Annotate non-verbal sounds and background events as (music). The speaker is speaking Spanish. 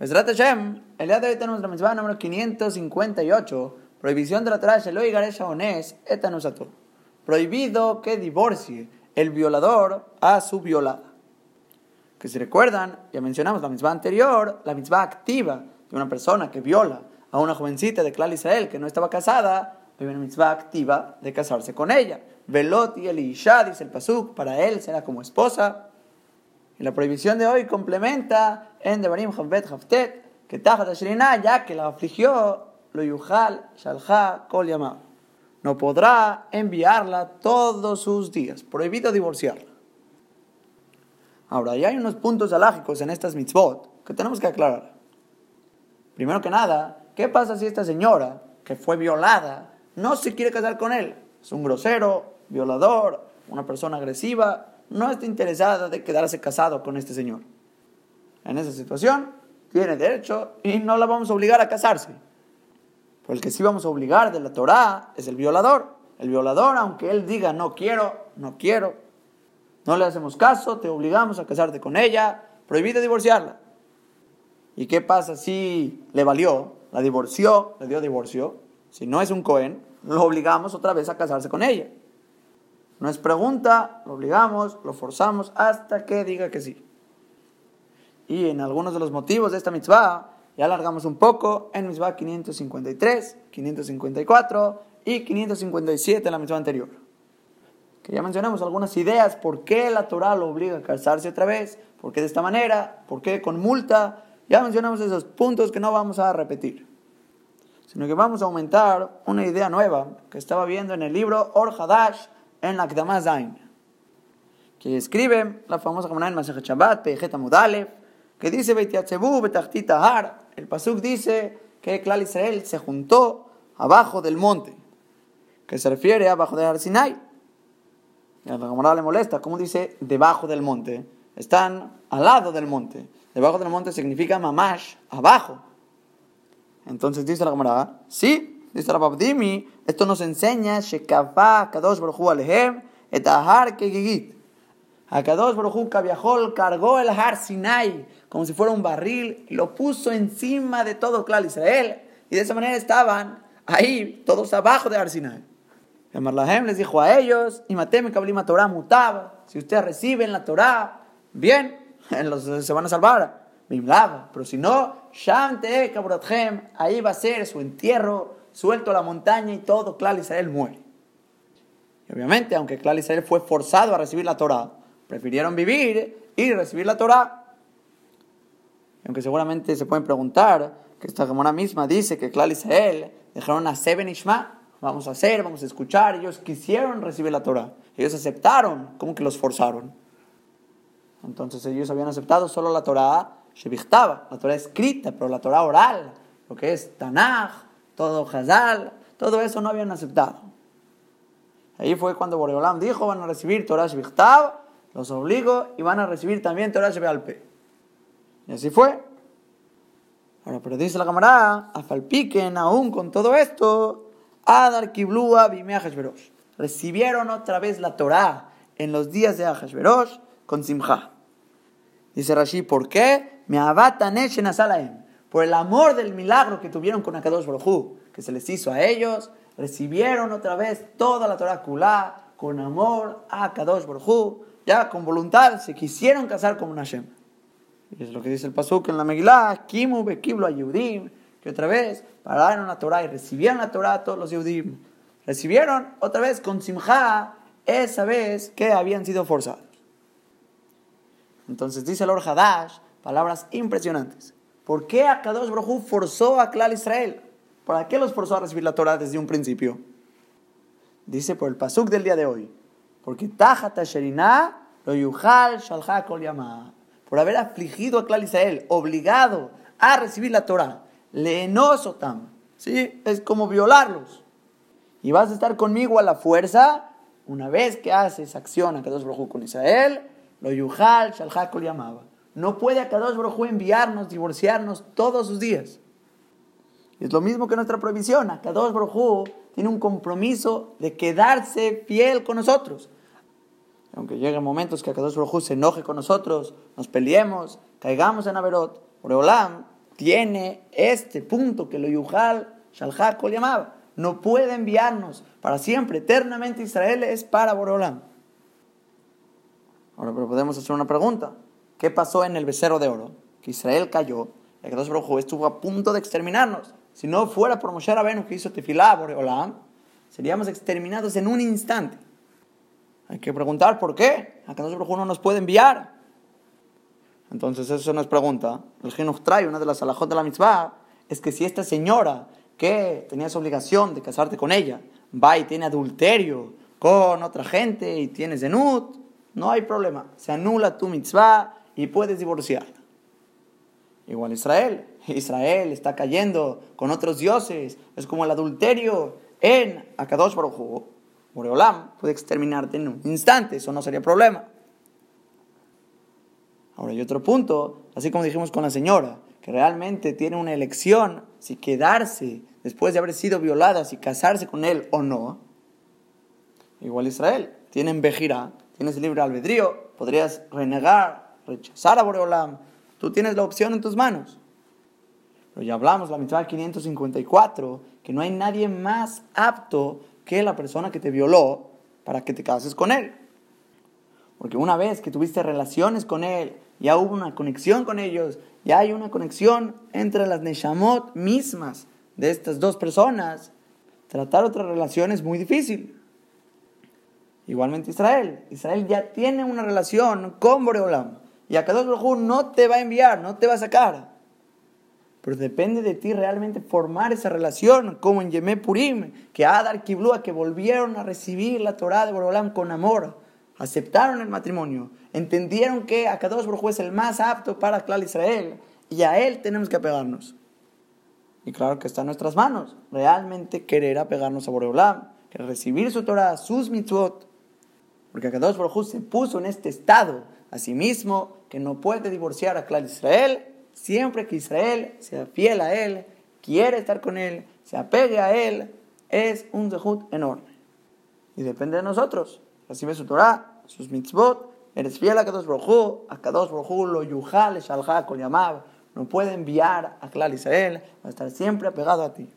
Besrat Hashem, el día de hoy tenemos la mitzvah número 558, prohibición de la Torah Sheloi Garesha Ones, etanusato. Prohibido que divorcie el violador a su violada. Que si recuerdan, ya mencionamos la mitzvah anterior, la mitzvah activa de una persona que viola a una jovencita de Clal Israel que no estaba casada, hay una mitzvah activa de casarse con ella. Velot y Elisha, dice el Pasuk, para él será como esposa. Y la prohibición de hoy complementa en Devarim Havbet Haftet, que Tajat ya que la afligió, lo yuhal, shalha, kol yamah. No podrá enviarla todos sus días. Prohibido divorciarla. Ahora, ya hay unos puntos alágicos en estas mitzvot que tenemos que aclarar. Primero que nada, ¿qué pasa si esta señora, que fue violada, no se quiere casar con él? Es un grosero, violador, una persona agresiva, no está interesada de quedarse casado con este señor. En esa situación, tiene derecho y no la vamos a obligar a casarse. Pero el que sí vamos a obligar de la Torah es el violador. El violador, aunque él diga no quiero, no quiero, no le hacemos caso, te obligamos a casarte con ella, prohibido divorciarla. ¿Y qué pasa si le valió, la divorció, le dio divorcio? Si no es un Cohen, lo obligamos otra vez a casarse con ella. No es pregunta, lo obligamos, lo forzamos hasta que diga que sí. Y en algunos de los motivos de esta mitzvah, ya alargamos un poco en mitzvah 553, 554 y 557 la mitzvah anterior. Que ya mencionamos algunas ideas por qué la Torah lo obliga a casarse otra vez, por qué de esta manera, por qué con multa. Ya mencionamos esos puntos que no vamos a repetir, sino que vamos a aumentar una idea nueva que estaba viendo en el libro Or Hadash en la Kdama Zain, que escribe la famosa Gemara en Masechet Shabbat, Pejet que dice Beitiatzebu Betachtita Har. El Pasuk dice que Klal Israel se juntó abajo del monte, que se refiere abajo del Sinai. Y a la Gemara le molesta, ¿cómo dice debajo del monte? Están al lado del monte. Debajo del monte significa mamash, abajo. Entonces dice la Gemara, sí, Dice Rababdimi, esto nos enseña Shekavá Kadosh Baruchu Alehem et Ahar Kegigit. Akadosh Baruchu Kaviahol cargó el Har Sinai como si fuera un barril y lo puso encima de todo Clal Israel. Y de esa manera estaban ahí, todos abajo de Har Sinai. Marlahem les dijo a ellos, y mateme kablima Torah mutaba, si ustedes reciben la Torah, bien, (laughs) se van a salvar. Pero si no, Shante ahí va a ser su entierro suelto la montaña y todo, Clal Israel muere. Y obviamente, aunque Clal Israel fue forzado a recibir la Torah, prefirieron vivir y recibir la Torah. Aunque seguramente se pueden preguntar, que esta Gemara misma dice que Clal Israel dejaron a Seben Ishma, vamos a hacer, vamos a escuchar, ellos quisieron recibir la Torah, ellos aceptaron, como que los forzaron. Entonces ellos habían aceptado solo la Torah Shevichtaba, la Torah escrita, pero la Torah oral, lo que es Tanaj, todo Hazal, todo eso no habían aceptado. Ahí fue cuando Boreolam dijo, van a recibir Torah Shvichtav, los obligo, y van a recibir también Torah Shvealpe. Y así fue. Ahora, pero dice la camarada, Afalpiken, aún con todo esto, Adar Kiblua Bimea Recibieron otra vez la Torah en los días de Ahashverosh con Simcha. Dice Rashi, ¿por qué? Me abatan en Asalaem por el amor del milagro que tuvieron con Akadosh Baruj que se les hizo a ellos, recibieron otra vez toda la Torah Kulá con amor a Akadosh Baruj ya con voluntad se quisieron casar con un Hashem. Y es lo que dice el Pasuk en la Megillah, Kimu Bekiblo a Yehudim, que otra vez pararon la Torah y recibieron la Torah todos los Yehudim. Recibieron otra vez con Simcha esa vez que habían sido forzados. Entonces dice el Lord Hadash, palabras impresionantes. ¿Por qué Akadosh Baruj forzó a Klal Israel? ¿Para qué los forzó a recibir la Torah desde un principio? Dice por el pasuk del día de hoy. Porque Tajat lo yuhal kol Por haber afligido a Klal Israel, obligado a recibir la Torah. Leenosotam. ¿Sí? Es como violarlos. Y vas a estar conmigo a la fuerza una vez que haces acción a Kadosh con Israel. Lo yuhal kol yamaba. No puede Akadosh Baruj enviarnos, divorciarnos todos sus días. Es lo mismo que nuestra prohibición. Akadosh Baruj tiene un compromiso de quedarse fiel con nosotros. Aunque lleguen momentos que Akadosh Baruj se enoje con nosotros, nos peleemos, caigamos en Averot, Oreolam, tiene este punto que lo Yuhal Shalha Kol llamaba. No puede enviarnos para siempre, eternamente. Israel es para Borolam. Ahora, pero podemos hacer una pregunta. ¿Qué pasó en el becerro de oro? Que Israel cayó y Akadosh Baruj estuvo a punto de exterminarnos. Si no fuera por Moshe Rabenu que hizo Tefilá, Boreolam, seríamos exterminados en un instante. Hay que preguntar por qué. Akadosh Baruj no nos puede enviar. Entonces eso nos pregunta. El Jinuch trae una de las alajot de la mitzvah. Es que si esta señora que tenías obligación de casarte con ella va y tiene adulterio con otra gente y tienes zenut, no hay problema. Se anula tu mitzvah y puedes divorciar. Igual Israel. Israel está cayendo con otros dioses. Es como el adulterio en Akadosh Baruj Moreolam puede exterminarte en un instante. Eso no sería problema. Ahora hay otro punto, así como dijimos con la señora, que realmente tiene una elección si quedarse después de haber sido violada, si casarse con él o no. Igual Israel, tienen Bejira, tienes libre albedrío, podrías renegar, rechazar a Boreolam, tú tienes la opción en tus manos. Pero ya hablamos, la mitad 554, que no hay nadie más apto que la persona que te violó para que te cases con él. Porque una vez que tuviste relaciones con él, ya hubo una conexión con ellos, ya hay una conexión entre las Neshamot mismas de estas dos personas. Tratar otra relación es muy difícil. Igualmente Israel. Israel ya tiene una relación con Boreolam. Y a cada no te va a enviar, no te va a sacar. Pero depende de ti realmente formar esa relación, como en Yemé Purim, que Adar Kiblua, que volvieron a recibir la Torah de Boreolam con amor aceptaron el matrimonio, entendieron que Akadosh Baruj es el más apto para Clal Israel y a él tenemos que apegarnos. Y claro que está en nuestras manos, realmente querer apegarnos a Boreolam, recibir su Torah, sus mitzvot, porque Akadosh Baruj se puso en este estado a sí mismo que no puede divorciar a Clal Israel siempre que Israel sea fiel a él, quiere estar con él, se apegue a él, es un zehut enorme. Y depende de nosotros. Recibe su Torah, sus mitzvot, eres fiel a Kadosh Baruj a Kadosh Baruj lo yuhal, shalha, con llamar, no puede enviar a Klal Israel, a estar siempre apegado a ti.